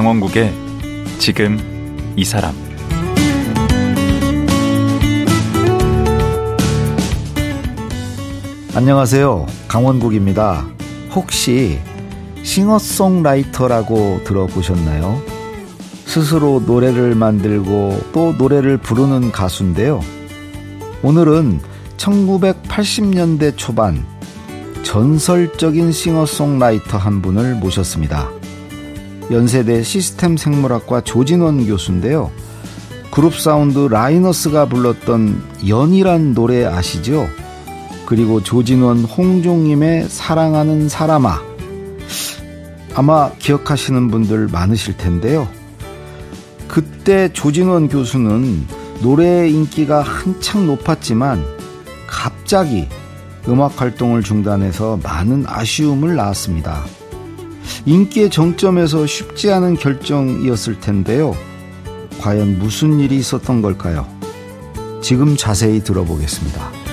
강원국의 지금 이 사람 안녕하세요. 강원국입니다. 혹시 싱어송라이터라고 들어보셨나요? 스스로 노래를 만들고 또 노래를 부르는 가수인데요. 오늘은 1980년대 초반 전설적인 싱어송라이터 한 분을 모셨습니다. 연세대 시스템 생물학과 조진원 교수인데요. 그룹 사운드 라이너스가 불렀던 연이란 노래 아시죠? 그리고 조진원 홍종님의 사랑하는 사람아. 아마 기억하시는 분들 많으실 텐데요. 그때 조진원 교수는 노래의 인기가 한창 높았지만 갑자기 음악 활동을 중단해서 많은 아쉬움을 낳았습니다. 인기의 정점에서 쉽지 않은 결정이었을 텐데요. 과연 무슨 일이 있었던 걸까요? 지금 자세히 들어보겠습니다.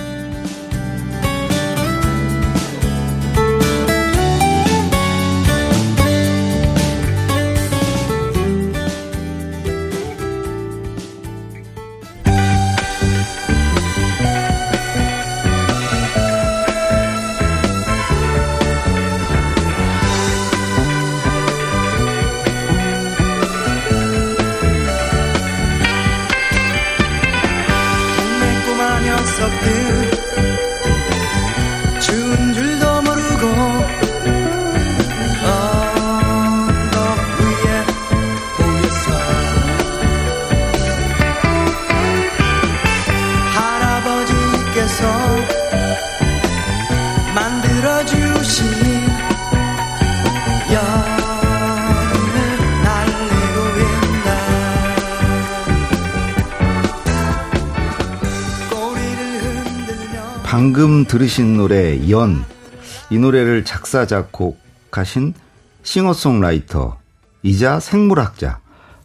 들으신 노래 연. 이 노래를 작사 작곡하신 싱어송라이터 이자 생물학자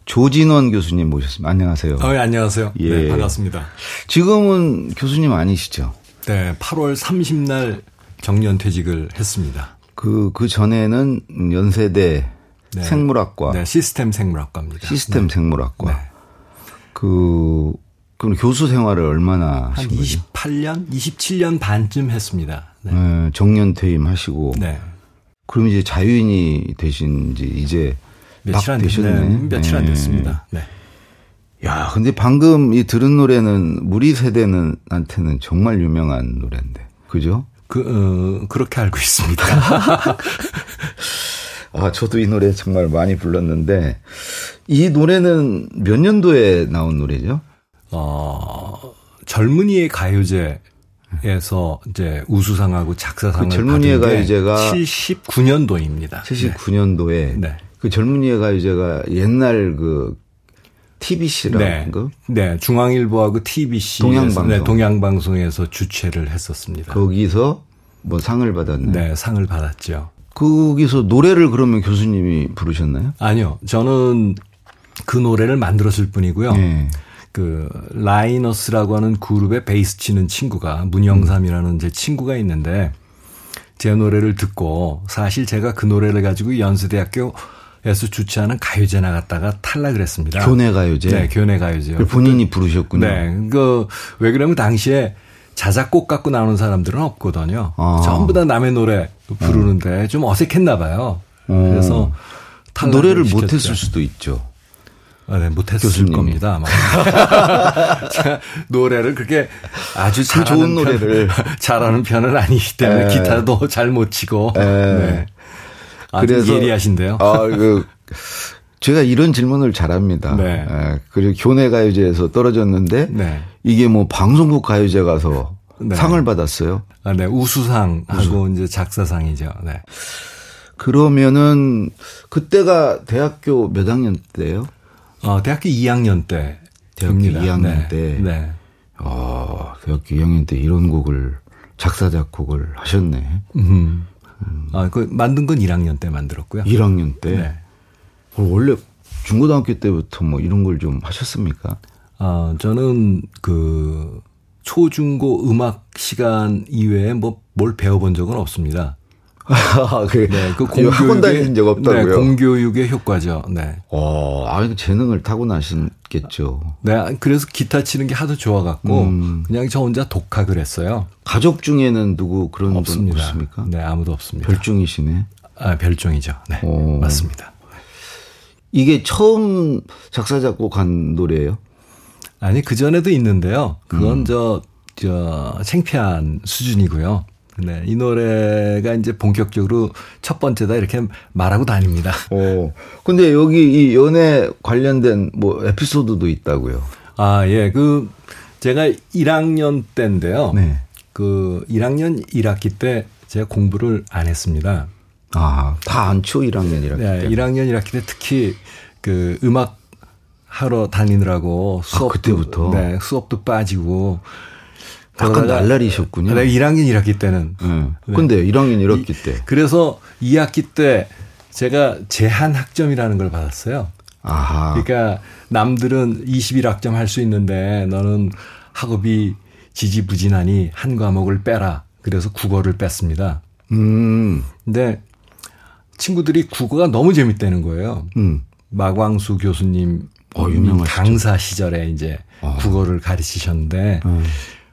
조진원 교수님 모셨습니다. 안녕하세요. 어, 예, 안녕하세요. 예. 네, 반갑습니다. 지금은 교수님 아니시죠? 네, 8월 30날 정년 퇴직을 했습니다. 그, 그 전에는 연세대 네. 생물학과. 네, 시스템 생물학과입니다. 시스템 네. 생물학과. 네. 그, 그럼 교수 생활을 얼마나 하신 거죠? 28년, 27년 반쯤 했습니다. 네. 네, 정년 퇴임하시고. 네. 그럼 이제 자유인이 되신 지 이제 며칠 안 되셨네. 네, 며칠 안 됐습니다. 네. 야, 근데 방금 이 들은 노래는 우리 세대는 한테는 정말 유명한 노래인데. 그죠? 그, 어, 그렇게 알고 있습니다. 아, 저도 이 노래 정말 많이 불렀는데, 이 노래는 몇 년도에 나온 노래죠? 어, 젊은이의 가요제에서 이제 우수상하고 작사상을 그 젊은이의 가요제가 79년도입니다. 79년도에 네. 그 젊은이의 가요제가 옛날 그 TBC라는 네. 거? 네, 중앙일보하고 TBC 동양방송 네, 동양방송에서 주최를 했었습니다. 거기서 뭐 상을 받았나요? 네, 상을 받았죠. 거기서 노래를 그러면 교수님이 부르셨나요? 아니요, 저는 그 노래를 만들었을 뿐이고요. 네. 그 라이너스라고 하는 그룹의 베이스 치는 친구가 문영삼이라는 제 친구가 있는데 제 노래를 듣고 사실 제가 그 노래를 가지고 연세대학교 에서 주최하는 가요제 나갔다가 탈락을 했습니다. 교내 가요제? 네, 교내 가요제. 본인이 부르셨군요. 네. 그, 왜 그러면 당시에 자작곡 갖고 나오는 사람들은 없거든요. 아. 전부 다 남의 노래 부르는데 어. 좀 어색했나 봐요. 어. 그래서 노래를 못했을 수도 있죠. 아, 네, 못했을. 겁니다. 아마. 노래를 그렇게 아주 그 잘하는 좋은 노래를 편, 잘하는 편은 아니기 때문에 에. 기타도 잘 못 치고. 네. 그래서 예리하신데요. 아, 그 제가 이런 질문을 잘합니다. 네. 에, 그리고 교내 가요제에서 떨어졌는데 네. 이게 뭐 방송국 가요제 가서 네. 상을 받았어요. 아, 네, 우수상 하고 이제 작사상이죠. 네. 그러면은 그때가 대학교 몇 학년 때예요? 어, 대학교 2학년 때. 대학교 됩니다. 2학년 네. 때. 네. 아, 대학교 2학년 때 이런 곡을 작사 작곡을 하셨네. 음. 음. 아, 그 만든 건 1학년 때 만들었고요. 1학년 때. 네. 어, 원래 중고등학교 때부터 뭐 이런 걸 좀 하셨습니까? 아, 저는 그 초중고 음악 시간 이외에 뭐 뭘 배워본 적은 없습니다. 아, 그, 네, 그 공교육의, 학원 다니신 적 없다고요? 네, 공교육의 효과죠. 네. 어, 아, 재능을 타고나신겠죠. 네, 그래서 기타 치는 게 하도 좋아갖고 음. 그냥 저 혼자 독학을 했어요. 가족 중에는 누구 그런 없습니다. 분 없습니까? 네, 아무도 없습니다. 별종이시네. 아, 별종이죠. 네, 오. 맞습니다. 이게 처음 작사 작곡한 노래예요? 아니 그 전에도 있는데요. 그건 음. 저, 저 창피한 수준이고요. 네, 이 노래가 이제 본격적으로 첫 번째다 이렇게 말하고 다닙니다. 어. 근데 여기 이 연애 관련된 뭐 에피소드도 있다고요. 아, 예. 그 제가 1학년 때인데요. 네. 그 1학년 1학기 때 제가 공부를 안 했습니다. 아, 다 안초 1학년 1학기 네, 때. 1학년 1학기 때 특히 그 음악 하러 다니느라고 수업 아, 그때부터 네, 수업도 빠지고 약간 날라리셨군요. 네, 1학년 1학기 때는. 네. 네. 근데 1학년 1학기 때. 그래서 2학기 때 제가 제한 학점이라는 걸 받았어요. 아하. 그러니까 남들은 21학점 할 수 있는데 너는 학업이 지지부진하니 한 과목을 빼라. 그래서 국어를 뺐습니다. 음. 근데 친구들이 국어가 너무 재밌다는 거예요. 음. 마광수 교수님 어, 강사 시절에 이제 아. 국어를 가르치셨는데 음.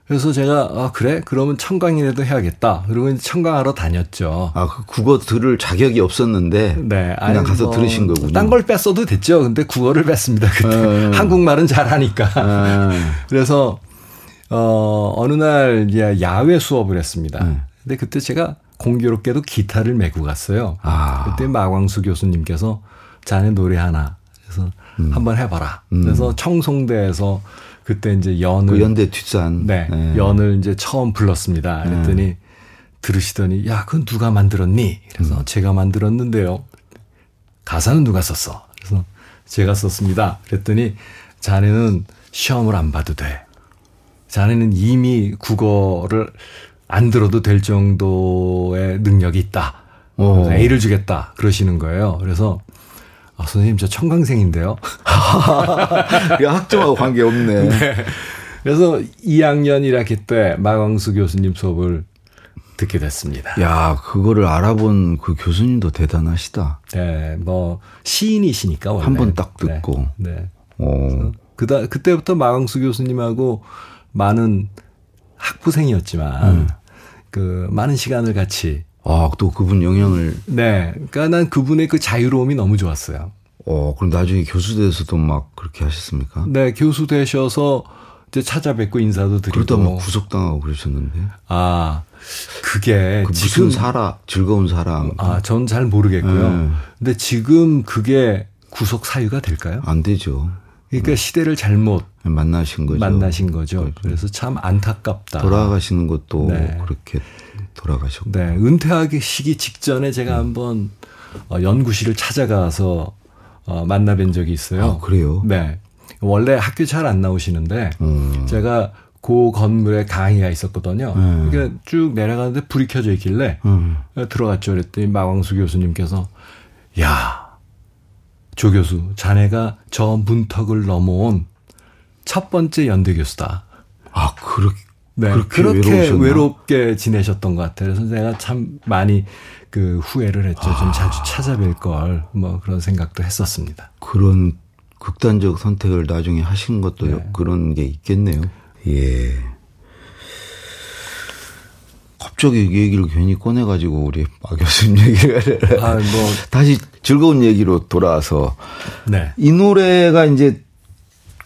그래서 제가 아 그래 그러면 청강이라도 해야겠다. 그리고 이제 청강하러 다녔죠. 아 그 국어 들을 자격이 없었는데 네, 그냥 가서 뭐, 들으신 거군요. 딴 걸 뺐어도 됐죠. 근데 국어를 뺐습니다. 그때 음. 한국말은 잘하니까. 음. 그래서 어 어느 날 야외 수업을 했습니다. 음. 근데 그때 제가 공교롭게도 기타를 메고 갔어요. 아. 그때 마광수 교수님께서 자네 노래 하나 그래서 음. 한번 해봐라. 음. 그래서 청송대에서 그때 이제 연을 그 연대 뒷산 네, 네, 연을 이제 처음 불렀습니다. 그랬더니 네. 들으시더니 야 그건 누가 만들었니? 그래서 음. 제가 만들었는데요. 가사는 누가 썼어? 그래서 제가 썼습니다. 그랬더니 자네는 시험을 안 봐도 돼. 자네는 이미 국어를 안 들어도 될 정도의 능력이 있다. 그래서 A를 주겠다. 그러시는 거예요. 그래서 아, 선생님, 저 청강생인데요. 학점하고 관계 없네. 네. 그래서 2학년 1학기 때 마광수 교수님 수업을 듣게 됐습니다. 야, 그거를 알아본 그 교수님도 대단하시다. 네, 뭐 시인이시니까 한 번 딱 듣고. 네. 네. 어. 그다 그때부터 마광수 교수님하고 많은 학부생이었지만 음. 그 많은 시간을 같이 아, 또 그분 영향을. 네. 그러니까 난 그분의 그 자유로움이 너무 좋았어요. 어, 그럼 나중에 교수 돼서도 막 그렇게 하셨습니까? 네, 교수 되셔서 이제 찾아뵙고 인사도 드리고. 그러다 막 구속당하고 그러셨는데. 아, 그게 그 무슨 사랑, 즐거운 사랑. 아, 전 잘 모르겠고요. 네. 근데 지금 그게 구속 사유가 될까요? 안 되죠. 그러니까 네. 시대를 잘못 만나신 거죠. 만나신 거죠. 그렇죠. 그래서 참 안타깝다. 돌아가시는 것도 네. 그렇게 돌아가셨고. 네, 은퇴하기 시기 직전에 제가 음. 한번 어, 연구실을 찾아가서 어, 만나뵌 적이 있어요. 아, 그래요? 네. 원래 학교 잘 안 나오시는데 음. 제가 그 건물에 강의가 있었거든요. 음. 그러니까 쭉 내려가는데 불이 켜져 있길래 음. 들어갔죠. 그랬더니 마광수 교수님께서 야, 조 교수, 자네가 저 문턱을 넘어온 첫 번째 연대 교수다. 아, 그렇게 네, 그렇게 외롭게 지내셨던 것 같아요. 그래서 제가 참 많이 그 후회를 했죠. 좀 아. 자주 찾아뵐 걸, 뭐 그런 생각도 했었습니다. 그런 극단적 선택을 나중에 하신 것도 네. 그런 게 있겠네요. 예. 갑자기 이 얘기를 괜히 꺼내가지고 우리 마 교수님 얘기를. 아, 뭐. 다시 즐거운 얘기로 돌아와서. 네. 이 노래가 이제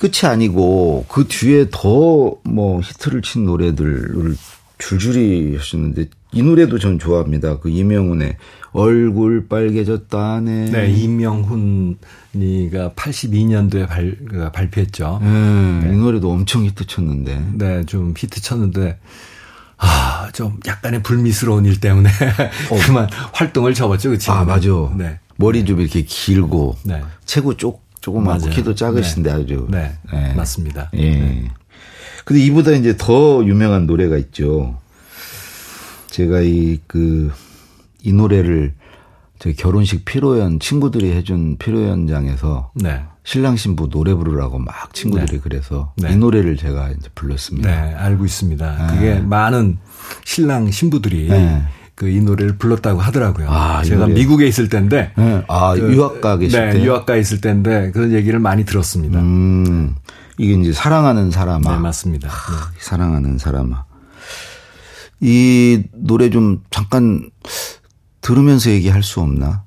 끝이 아니고 그 뒤에 더 뭐 히트를 친 노래들을 줄줄이 하셨는데 이 노래도 전 좋아합니다. 그 이명훈의 얼굴 빨개졌다네. 네, 이명훈이가 82년도에 발, 그 발표했죠. 네, 네. 이 노래도 엄청 히트 쳤는데. 네, 좀 히트 쳤는데 아, 좀 약간의 불미스러운 일 때문에 어. 그만 활동을 접었죠, 그치? 아, 맞아. 네. 머리 좀 이렇게 길고 네. 체구 쪽 조금만 키도 작으신데 네. 아주. 네. 네. 맞습니다. 예. 네. 근데 이보다 이제 더 유명한 노래가 있죠. 제가 이, 그, 이 노래를 제 결혼식 피로연, 친구들이 해준 피로연장에서 네. 신랑 신부 노래 부르라고 막 친구들이 네. 그래서 네. 이 노래를 제가 이제 불렀습니다. 네, 알고 있습니다. 네. 그게 많은 신랑 신부들이 그 이 노래를 불렀다고 하더라고요. 아, 제가 미국에 있을 때인데. 네. 아, 그, 유학가 계실 네, 때. 유학가 있을 때인데 그런 얘기를 많이 들었습니다. 음, 이게 이제 사랑하는 사람아. 네, 맞습니다. 네. 사랑하는 사람아. 이 노래 좀 잠깐 들으면서 얘기할 수 없나?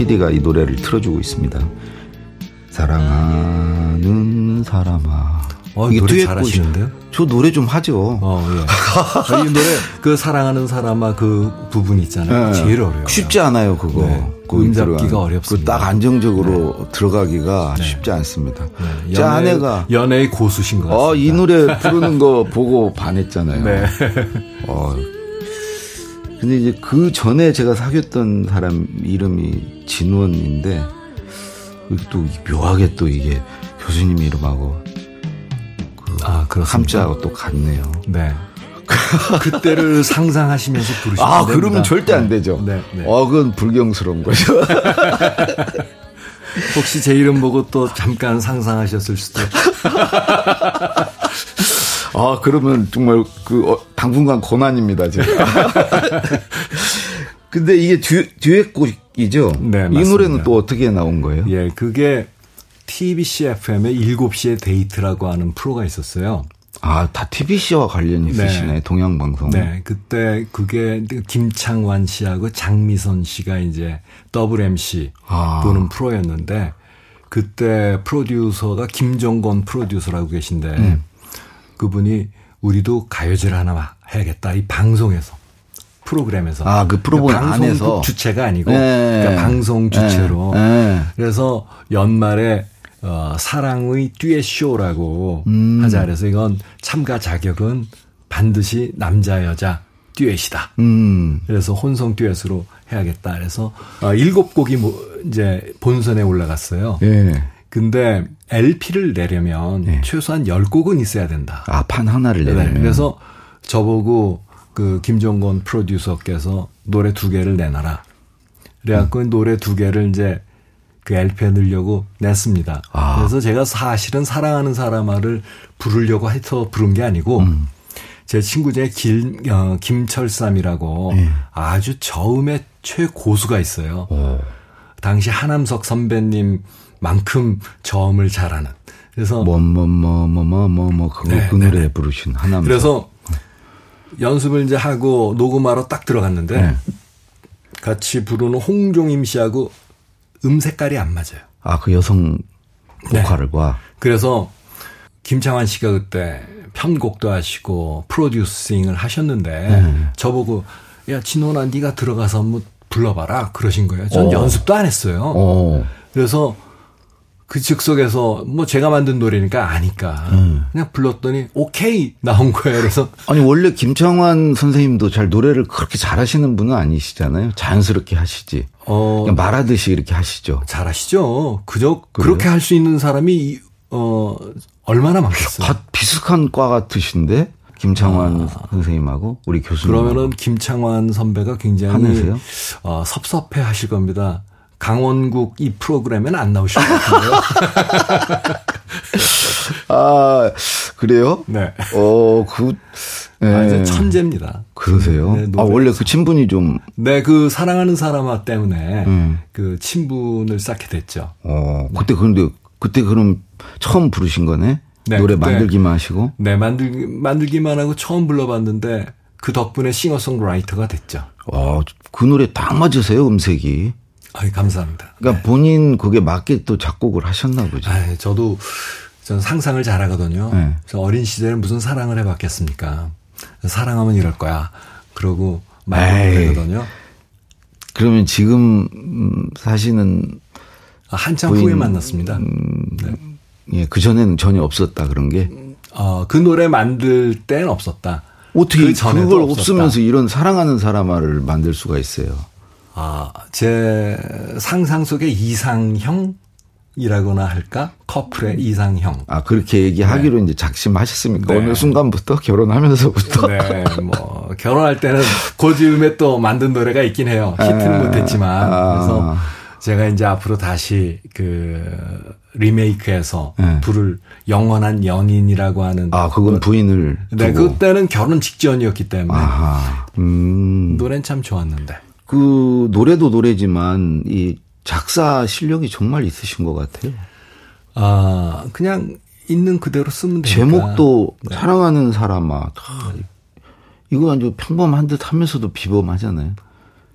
PD가 이 노래를 틀어주고 있습니다. 사랑하는 사람아. 어, 이게 노래 잘하시는데요? 저 노래 좀 하죠. 어, 예. 이 노래 그 사랑하는 사람아 그 부분 있잖아요. 네. 제일 어려워요. 쉽지 않아요, 그거. 네. 그 음잡기가 어렵습니다. 딱 안정적으로 네. 들어가기가 네. 쉽지 않습니다. 네. 제 아내가 연애의 고수신 것 같습니다. 어, 이 노래 부르는 거 보고 반했잖아요. 네. 어, 근데 이제 그 전에 제가 사귀었던 사람 이름이 진원인데 또 묘하게 또 이게 교수님 이름하고 그 아, 함자하고 또 같네요. 네. 그때를 상상하시면서 부르시면 아, 됩니다. 그러면 절대 안 되죠. 네, 네. 어, 그건 불경스러운 거죠. 혹시 제 이름 보고 또 잠깐 상상하셨을 수도. 아, 그러면 정말 그, 어, 당분간 고난입니다, 제가. 근데 이게 듀, 듀엣곡이죠? 네, 맞습니다. 이 노래는 또 어떻게 나온 거예요? 예, 그게 TBC FM의 7시의 데이트라고 하는 프로가 있었어요. 아, 다 TBC와 관련이 네. 있으시네, 네. 동양방송. 네, 그때 그게 김창완 씨하고 장미선 씨가 이제 더블 MC 아. 보는 프로였는데, 그때 프로듀서가 김정건 프로듀서라고 계신데, 음. 그분이 우리도 가요제를 하나 해야겠다. 이 방송에서. 프로그램에서. 아, 그 프로그램 그러니까 방송 안에서. 주체가 아니고. 네. 그러니까 방송 주체로. 네. 네. 그래서 연말에 어, 사랑의 듀엣 쇼라고 음. 하자. 그래서 이건 참가 자격은 반드시 남자, 여자 듀엣이다. 음. 그래서 혼성 듀엣으로 해야겠다. 그래서 어, 일곱 곡이 뭐 이제 본선에 올라갔어요. 예. 근데 LP를 내려면 네. 최소한 10곡은 있어야 된다. 아, 판 하나를 네, 내려면. 네. 그래서 저보고 그 김종건 프로듀서께서 노래 두 개를 내놔라. 그래갖고 음. 노래 두 개를 이제 그 LP에 넣으려고 냈습니다. 아. 그래서 제가 사실은 사랑하는 사람을 부르려고 해서 부른 게 아니고 음. 제 친구 중에 길, 어, 김철삼이라고 네. 아주 저음의 최고수가 있어요. 오. 당시 하남석 선배님 만큼 저음을 잘하는. 그래서 뭐 뭐 뭐 뭐 뭐 뭐뭐 그거 네, 그 노래 네. 부르신 하나. 그래서 연습을 이제 하고 녹음하러 딱 들어갔는데 네. 같이 부르는 홍종임 씨하고 음 색깔이 안 맞아요. 아 그 여성 보컬과. 네. 그래서 김창완 씨가 그때 편곡도 하시고 프로듀싱을 하셨는데 네. 저보고 야 진원아 네가 들어가서 한번 불러봐라 그러신 거예요. 전 오. 어. 연습도 안 했어요. 오. 어. 그래서 그 즉석에서 뭐 제가 만든 노래니까 아니까 음. 그냥 불렀더니 오케이 나온 거예요. 그래서 아니 원래 김창완 선생님도 잘 노래를 그렇게 잘하시는 분은 아니시잖아요. 자연스럽게 하시지. 어, 말하듯이 이렇게 하시죠. 잘하시죠. 그저 그래요? 그렇게 할 수 있는 사람이 어 얼마나 많겠어요. 다 비슷한 과 같으신데 김창완 아. 선생님하고 우리 교수님. 그러면은 김창완 선배가 굉장히? 어, 섭섭해 하실 겁니다. 강원국 이 프로그램에는 안 나오실 것 같은데요. 아, 그래요? 네. 어, 그, 네. 아, 이제 천재입니다. 그러세요? 네, 아, 원래 그 친분이 좀. 네, 그 사랑하는 사람아 때문에 음. 그 친분을 쌓게 됐죠. 어, 그때 그런데, 그때 그럼 처음 부르신 거네? 네, 노래 그때, 만들기만 하시고? 네, 만들, 만들기만 하고 처음 불러봤는데 그 덕분에 싱어송라이터가 됐죠. 어, 그 노래 딱 맞으세요, 음색이. 아, 감사합니다. 그러니까 네. 본인 그게 맞게 또 작곡을 하셨나 보죠. 아, 저도 전 상상을 잘하거든요. 네. 저 어린 시절에 무슨 사랑을 해봤겠습니까? 사랑하면 이럴 거야. 그러고 말하거든요. 그러면 지금 사시는 아, 한참 부인, 후에 만났습니다. 음, 네. 예, 그 전에는 전혀 없었다 그런 게. 어, 그 노래 만들 땐 없었다. 어떻게 그 그걸 없었다. 없으면서 이런 사랑하는 사람을 만들 수가 있어요? 아, 제 상상 속의 이상형 이라고나 할까? 커플의 이상형. 아, 그렇게 얘기하기로 네. 이제 작심하셨습니까? 네. 어느 순간부터 결혼하면서부터? 네, 뭐, 결혼할 때는 고즈음에 또 만든 노래가 있긴 해요. 히트는 아, 못했지만. 아. 그래서 제가 이제 앞으로 다시 그 리메이크해서 네. 부를 영원한 연인이라고 하는. 아, 그건 그, 부인을. 네, 두고. 그때는 결혼 직전이었기 때문에. 아하. 음. 노래는 참 좋았는데. 그 노래도 노래지만 이 작사 실력이 정말 있으신 것 같아요. 아, 그냥 있는 그대로 쓰면 되니까. 제목도 네. 사랑하는 사람아. 이거 아주 평범한 듯 하면서도 비범하잖아요.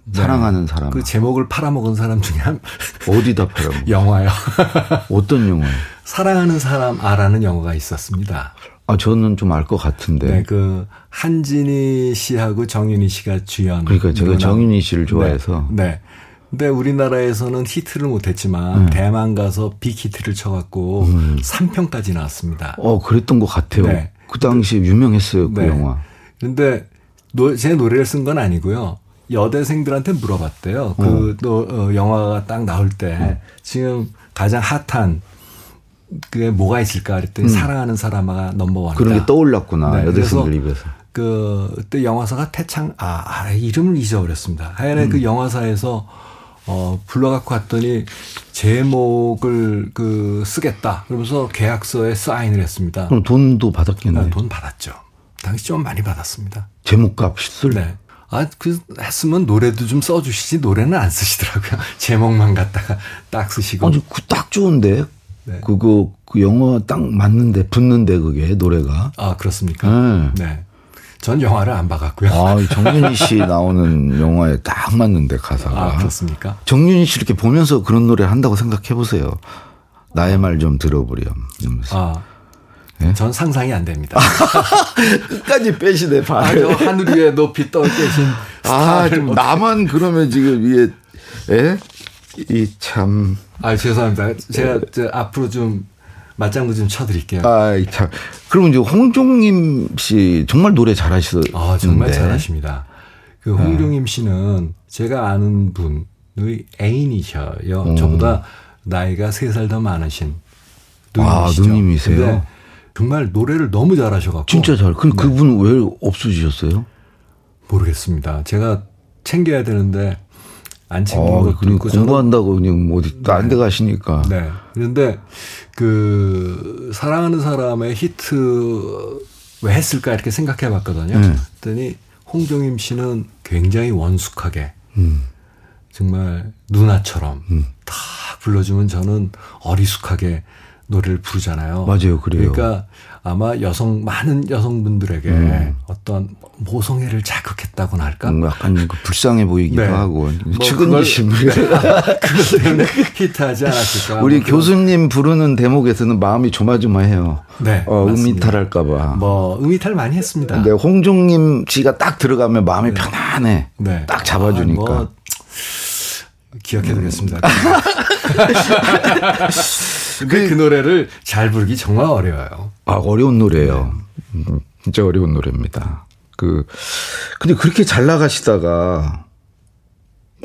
네. 사랑하는 사람. 그 제목을 팔아먹은 사람 중에 한. 어디다 팔아먹은? 영화요. 어떤 영화요? 사랑하는 사람 아라는 영화가 있었습니다. 아, 저는 좀 알 것 같은데. 네, 그, 한진희 씨하고 정윤희 씨가 주연. 그러니까 제가 정윤희 씨를 좋아해서. 네. 네. 근데 우리나라에서는 히트를 못했지만 음. 대만 가서 빅히트를 쳐갖고 음. 3편까지 나왔습니다. 어 그랬던 것 같아요. 네. 그 당시 유명했어요 그 네. 영화. 그런데 제 노래를 쓴 건 아니고요. 여대생들한테 물어봤대요. 그또 어. 어, 영화가 딱 나올 때 어. 지금 가장 핫한 그게 뭐가 있을까 그랬더니 음. 사랑하는 사람아가 넘버원이다. 그런 게 떠올랐구나 네. 여대생들 입에서. 그때 영화사가 태창 아, 아 이름을 잊어버렸습니다. 하여간 그 음. 그 영화사에서 어, 불러갖고 왔더니 제목을 그 쓰겠다. 그러면서 계약서에 사인을 했습니다. 그럼 돈도 받았겠네요. 네, 돈 받았죠. 당시 좀 많이 받았습니다. 제목값을? 네. 아, 그, 했으면 노래도 좀 써주시지, 노래는 안 쓰시더라고요. 제목만 갖다가 딱 쓰시고. 아니, 그 딱 좋은데? 네. 그거, 그 영어 딱 맞는데, 붙는데, 그게, 노래가. 아, 그렇습니까? 네. 네. 전 영화를 안 봐갖고요. 아, 정윤희 씨 나오는 영화에 딱 맞는데 가사가. 아, 그렇습니까? 정윤희 씨 이렇게 보면서 그런 노래 한다고 생각해 보세요. 나의 말 좀 들어보렴. 이러면서. 아. 네? 전 상상이 안 됩니다. 끝까지 빼시네, 발을. 아, 하늘 위에 높이 떠 계신. 아, 좀 나만 그러면 지금 위에, 예? 이 참. 아, 죄송합니다. 제가 저 앞으로 좀 맞장구 좀 쳐드릴게요. 아, 참. 그럼 이제 홍종임 씨 정말 노래 잘하시던데. 아, 정말 잘하십니다. 그 네. 홍종임 씨는 제가 아는 분의 애인이셔요. 어. 저보다 나이가 3살 더 많으신 누님이시죠. 아, 누님이세요? 정말 노래를 너무 잘하셔갖고. 진짜 잘. 그럼 네. 그분 왜 없어지셨어요? 모르겠습니다. 제가 챙겨야 되는데 안 챙긴 아, 것도 있고 공부한다고 그냥 뭐 어디 딴데 네. 가시니까. 네. 그런데 그 사랑하는 사람의 히트 왜 했을까 이렇게 생각해 봤거든요. 네. 그랬더니 홍종임 씨는 굉장히 원숙하게 음. 정말 누나처럼 음. 다 불러주면 저는 어리숙하게 노래를 부르잖아요. 맞아요. 그래요. 그러니까 아마 여성 많은 여성분들에게 음. 어떤 모성애를 자극했다고나 할까? 음, 약간 그 불쌍해 보이기도 네. 하고 측은지심 뭐 그것 때문에 히트하지 않았을까? 우리 뭐 교수님 부르는 대목에서는 마음이 조마조마해요. 네, 어, 음이탈할까봐. 뭐 음이탈 많이 했습니다. 근데 홍종님 씨가 딱 들어가면 마음이 네. 편안해. 네. 딱 잡아주니까. 아, 뭐 기억해두겠습니다. 그, 그 노래를 잘 부르기 정말 어려워요. 아, 어려운 노래예요. 네. 음, 진짜 어려운 노래입니다. 그, 근데 그렇게 잘 나가시다가,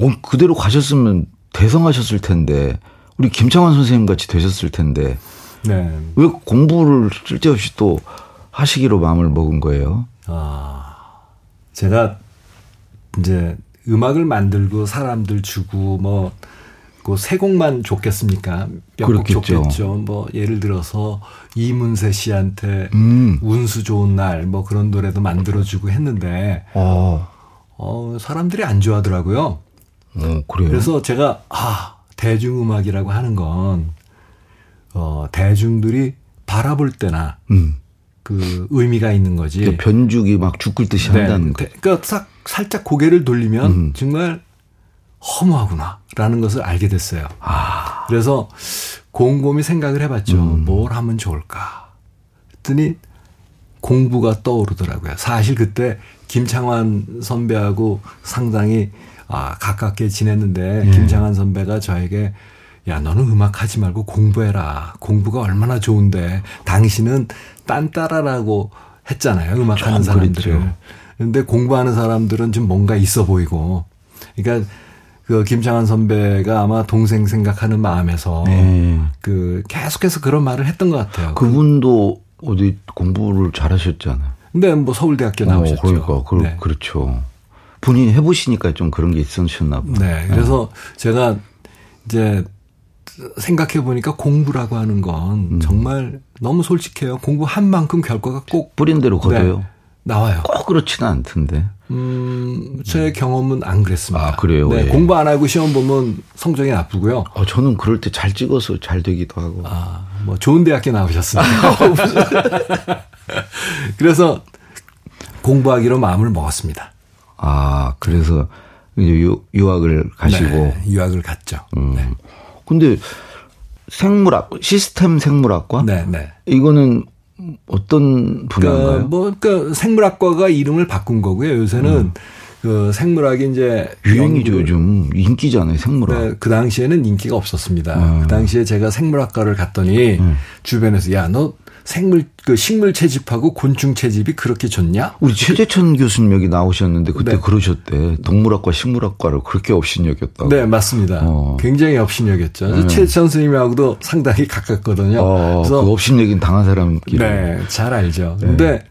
어, 그대로 가셨으면 대성하셨을 텐데, 우리 김창완 선생님 같이 되셨을 텐데, 네. 왜 공부를 쓸데없이 또 하시기로 마음을 먹은 거예요? 아, 제가 이제 음악을 만들고 사람들 주고 뭐 세 곡만 좋겠습니까? 몇곡 좋겠죠. 뭐 예를 들어서 이문세 씨한테 음. 운수 좋은 날 뭐 그런 노래도 만들어주고 했는데 어. 어 사람들이 안 좋아하더라고요. 어, 그래요? 그래서 제가 아 대중음악이라고 하는 건 어, 대중들이 바라볼 때나 음. 그 의미가 있는 거지. 그러니까 변죽이 막 죽을 듯이 네. 한다는 거. 그러니까 싹 살짝 고개를 돌리면 음. 정말 허무하구나라는 것을 알게 됐어요. 아. 그래서 곰곰이 생각을 해봤죠. 음. 뭘 하면 좋을까? 했더니 공부가 떠오르더라고요. 사실 그때 김창완 선배하고 상당히 아, 가깝게 지냈는데 예. 김창완 선배가 저에게 야, 너는 음악 하지 말고 공부해라. 공부가 얼마나 좋은데 당신은 딴따라라고 했잖아요. 음악 하는 사람들은. 그런데 공부하는 사람들은 좀 뭔가 있어 보이고. 그러니까 그 김창완 선배가 아마 동생 생각하는 마음에서 네. 그 계속해서 그런 말을 했던 것 같아요. 그분도 어디 공부를 잘하셨잖아요. 근데 뭐 서울대학교 나오셨죠. 어, 그러니까 그, 네. 그렇죠. 본인이 해보시니까 좀 그런 게 있으셨나 봐요. 네. 그래서 네. 제가 이제 생각해 보니까 공부라고 하는 건 음. 정말 너무 솔직해요. 공부한 만큼 결과가 꼭 뿌린 대로 거둬요. 네, 나와요. 꼭 그렇지는 않던데. 음, 제 음. 경험은 안 그랬습니다. 아, 그래요? 네, 예. 공부 안 하고 시험 보면 성적이 나쁘고요. 어, 저는 그럴 때 잘 찍어서 잘 되기도 하고. 아, 뭐 좋은 대학교 나오셨습니다. 그래서 공부하기로 마음을 먹었습니다. 아, 그래서 이제 유, 유학을 가시고. 네, 유학을 갔죠. 음. 네. 근데 생물학, 시스템 생물학과? 네, 네. 이거는 어떤 분야인가요? 그, 뭐, 그 생물학과가 이름을 바꾼 거고요. 요새는 음. 그 생물학이 이제 유행이죠 요즘 인기잖아요 생물학. 네, 그 당시에는 인기가 없었습니다. 음. 그 당시에 제가 생물학과를 갔더니 음. 주변에서 야 너 생물 그 식물 채집하고 곤충 채집이 그렇게 좋냐? 우리 최재천 교수님 여기 나오셨는데 그때 네. 그러셨대. 동물학과 식물학과를 그렇게 업신여겼다고. 네, 맞습니다. 어. 굉장히 업신여겼죠. 네. 최재천 선생님하고도 상당히 가깝거든요. 어, 그래서 그 업신여긴 당한 사람끼리. 네, 잘 알죠. 네. 근데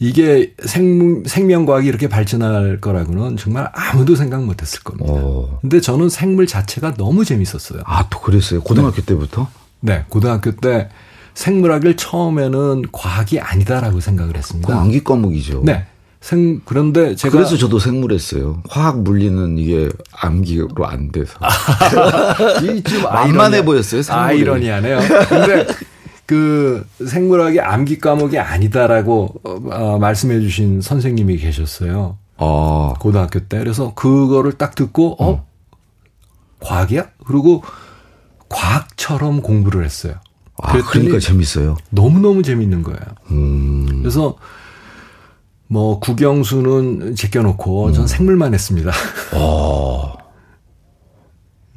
이게 생, 생명과학이 이렇게 발전할 거라고는 정말 아무도 생각 못 했을 겁니다. 어. 근데 저는 생물 자체가 너무 재밌었어요. 아, 또 그랬어요? 고등학교 네. 때부터? 네, 고등학교 때 생물학을 처음에는 과학이 아니다라고 생각을 했습니다. 암기 과목이죠. 네. 생 그런데 제가 그래서 저도 생물했어요. 화학 물리는 이게 암기로 안 돼서. 좀 만만해 보였어요. 생물이. 아이러니하네요. 근데 그 생물학이 암기 과목이 아니다라고 어, 말씀해 주신 선생님이 계셨어요. 어. 고등학교 때. 그래서 그거를 딱 듣고 어? 음. 과학이야? 그리고 과학처럼 공부를 했어요. 아, 그러니까 재밌어요. 너무너무 재밌는 거예요. 음. 그래서 뭐 국영수는 제껴놓고 음. 전 생물만 했습니다. 어.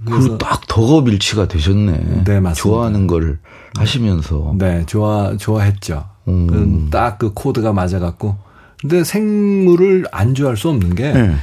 그딱 덕업일치가 되셨네. 네, 맞습니다. 좋아하는 걸 하시면서. 네, 좋아, 좋아했죠. 음. 딱그 코드가 맞아갖고. 근데 생물을 안 좋아할 수 없는 게, 네.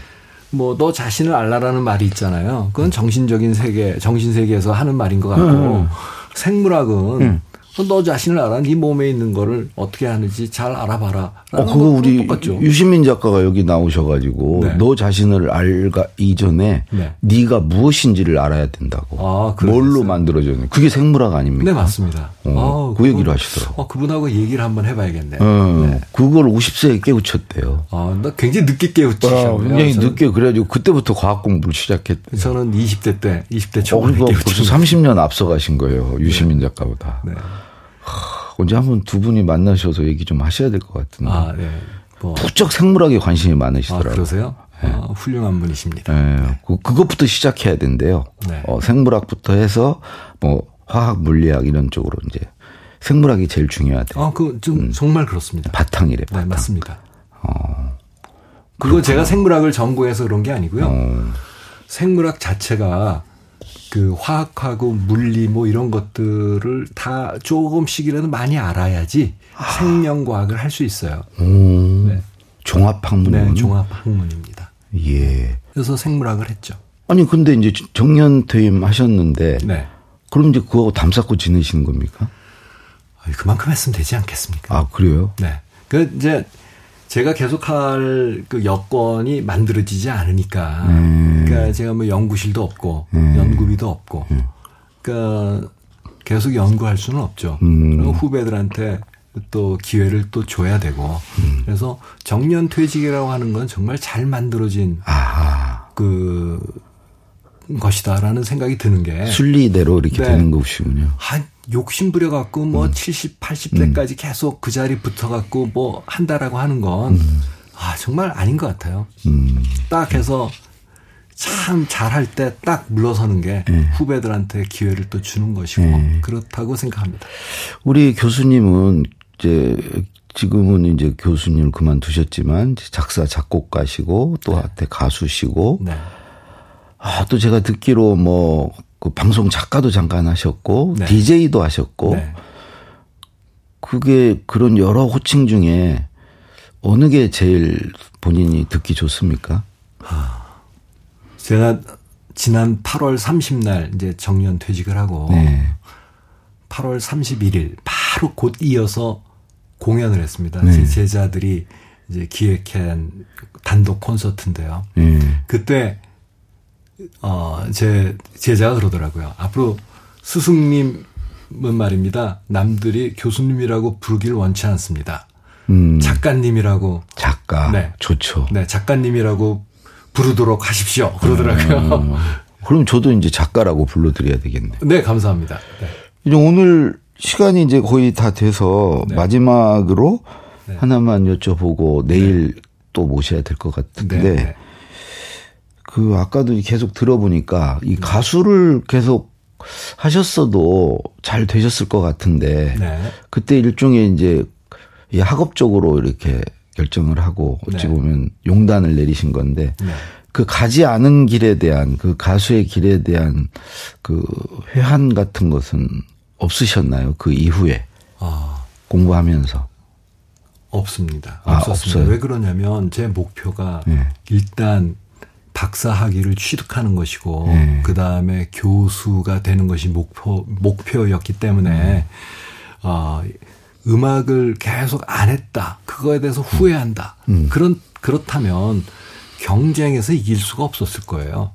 뭐너 자신을 알라라는 말이 있잖아요. 그건 정신적인 세계, 정신 세계에서 하는 말인 것 같고, 음. 생물학은 음. 너 자신을 알아. 네 몸에 있는 거를 어떻게 하는지 잘 알아봐라. 어, 그거 우리 똑같죠. 유시민 작가가 여기 나오셔가지고 네. 너 자신을 알가 이전에 네. 네가 무엇인지를 알아야 된다고. 아, 뭘로 만들어졌는 그게 생물학 아닙니까? 네 맞습니다. 어, 아, 그 얘기를 하시더라고. 어, 그분하고 얘기를 한번 해봐야겠네. 어, 네. 그걸 50세에 깨우쳤대요. 아, 나 굉장히 늦게 깨우치셨네요. 아, 굉장히 늦게 그래가지고 그때부터 과학 공부를 시작했대. 저는 20대 때, 20대 초반에 어, 벌써 30년 앞서가신 거예요. 유시민 네. 작가보다. 네. 언제 한번 두 분이 만나셔서 얘기 좀 하셔야 될 것 같은데. 아, 네. 뭐. 부쩍 생물학에 관심이 많으시더라고요. 아, 그러세요? 네. 아, 훌륭한 분이십니다. 네. 그, 그것부터 시작해야 된대요. 네. 어, 생물학부터 해서 뭐 화학, 물리학 이런 쪽으로 이제 생물학이 제일 중요하대. 아, 그, 좀, 음. 정말 그렇습니다. 바탕이래, 바탕. 네, 맞습니다. 어. 그거 제가 생물학을 전공해서 그런 게 아니고요. 어. 생물학 자체가 그 화학하고 물리 뭐 이런 것들을 다 조금씩이라도 많이 알아야지 아. 생명과학을 할 수 있어요. 음. 네. 종합학문. 네, 종합학문입니다. 예. 그래서 생물학을 했죠. 아니 근데 이제 정년 퇴임하셨는데 네. 그럼 이제 그거하고 담쌓고 지내시는 겁니까? 그만큼 했으면 되지 않겠습니까? 아 그래요? 네. 그 이제 제가 계속할 그 여건이 만들어지지 않으니까. 음. 그러니까 제가 뭐 연구실도 없고 음. 연구비도 없고. 음. 그러니까 계속 연구할 수는 없죠. 음. 그리고 후배들한테 또 기회를 또 줘야 되고. 음. 그래서 정년 퇴직이라고 하는 건 정말 잘 만들어진 아하. 그 것이다라는 생각이 드는 게 순리대로 이렇게 네. 되는 것이군요. 한 욕심 부려갖고 뭐 음. 70, 80대까지 음. 계속 그 자리 붙어갖고 뭐 한다라고 하는 건, 음. 아, 정말 아닌 것 같아요. 음. 딱 해서 참 잘할 때 딱 물러서는 게 네. 후배들한테 기회를 또 주는 것이고, 네. 그렇다고 생각합니다. 우리 교수님은 이제 지금은 이제 교수님을 그만두셨지만 작사, 작곡가시고 또 네. 한테 가수시고, 네. 아, 또 제가 듣기로 뭐 그 방송 작가도 잠깐 하셨고 네. DJ도 하셨고 네. 그게 그런 여러 호칭 중에 어느 게 제일 본인이 듣기 좋습니까? 제가 지난 8월 30날 이제 정년 퇴직을 하고 네. 8월 31일 바로 곧 이어서 공연을 했습니다. 네. 제 제자들이 이제 기획한 단독 콘서트인데요. 네. 그때 어 제 제자가 그러더라고요. 앞으로 스승님은 말입니다. 남들이 교수님이라고 부르길 원치 않습니다. 음. 작가님이라고 작가 네 좋죠. 네 작가님이라고 부르도록 하십시오. 그러더라고요. 음. 그럼 저도 이제 작가라고 불러드려야 되겠네. 네 감사합니다. 네. 이제 오늘 시간이 이제 거의 다 돼서 네. 마지막으로 네. 하나만 여쭤보고 내일 네. 또 모셔야 될 것 같은데 네, 네. 그 아까도 계속 들어보니까 이 네. 가수를 계속 하셨어도 잘 되셨을 것 같은데 그때 일종의 이제 이 학업적으로 이렇게 결정을 하고 어찌 보면 용단을 내리신 건데 그 가지 않은 길에 대한 그 가수의 길에 대한 그 회한 같은 것은 없으셨나요? 그 이후에 아. 공부하면서 없습니다. 아, 없었습니다. 없어요. 왜 그러냐면 제 목표가 네. 일단 박사 학위를 취득하는 것이고 네. 그 다음에 교수가 되는 것이 목표 목표였기 때문에 음. 어, 음악을 계속 안 했다. 그거에 대해서 후회한다. 음. 그런 그렇다면 경쟁에서 이길 수가 없었을 거예요.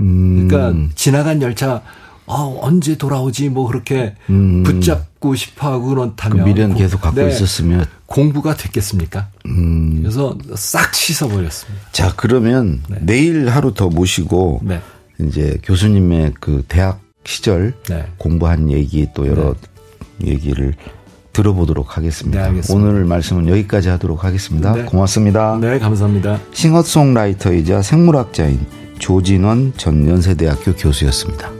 음. 그러니까 지나간 열차 어, 언제 돌아오지 뭐 그렇게 음. 붙잡고 싶어 하고 그렇다면 그 미련 계속 갖고 네, 있었으면 공부가 됐겠습니까? 음. 그래서 싹 씻어버렸습니다. 자 그러면 네. 내일 하루 더 모시고 네. 이제 교수님의 그 대학 시절 네. 공부한 얘기 또 여러 네. 얘기를 들어보도록 하겠습니다. 네, 오늘 말씀은 여기까지 하도록 하겠습니다. 네. 고맙습니다. 네, 감사합니다. 싱어송라이터이자 생물학자인 조진원 전 연세대학교 교수였습니다.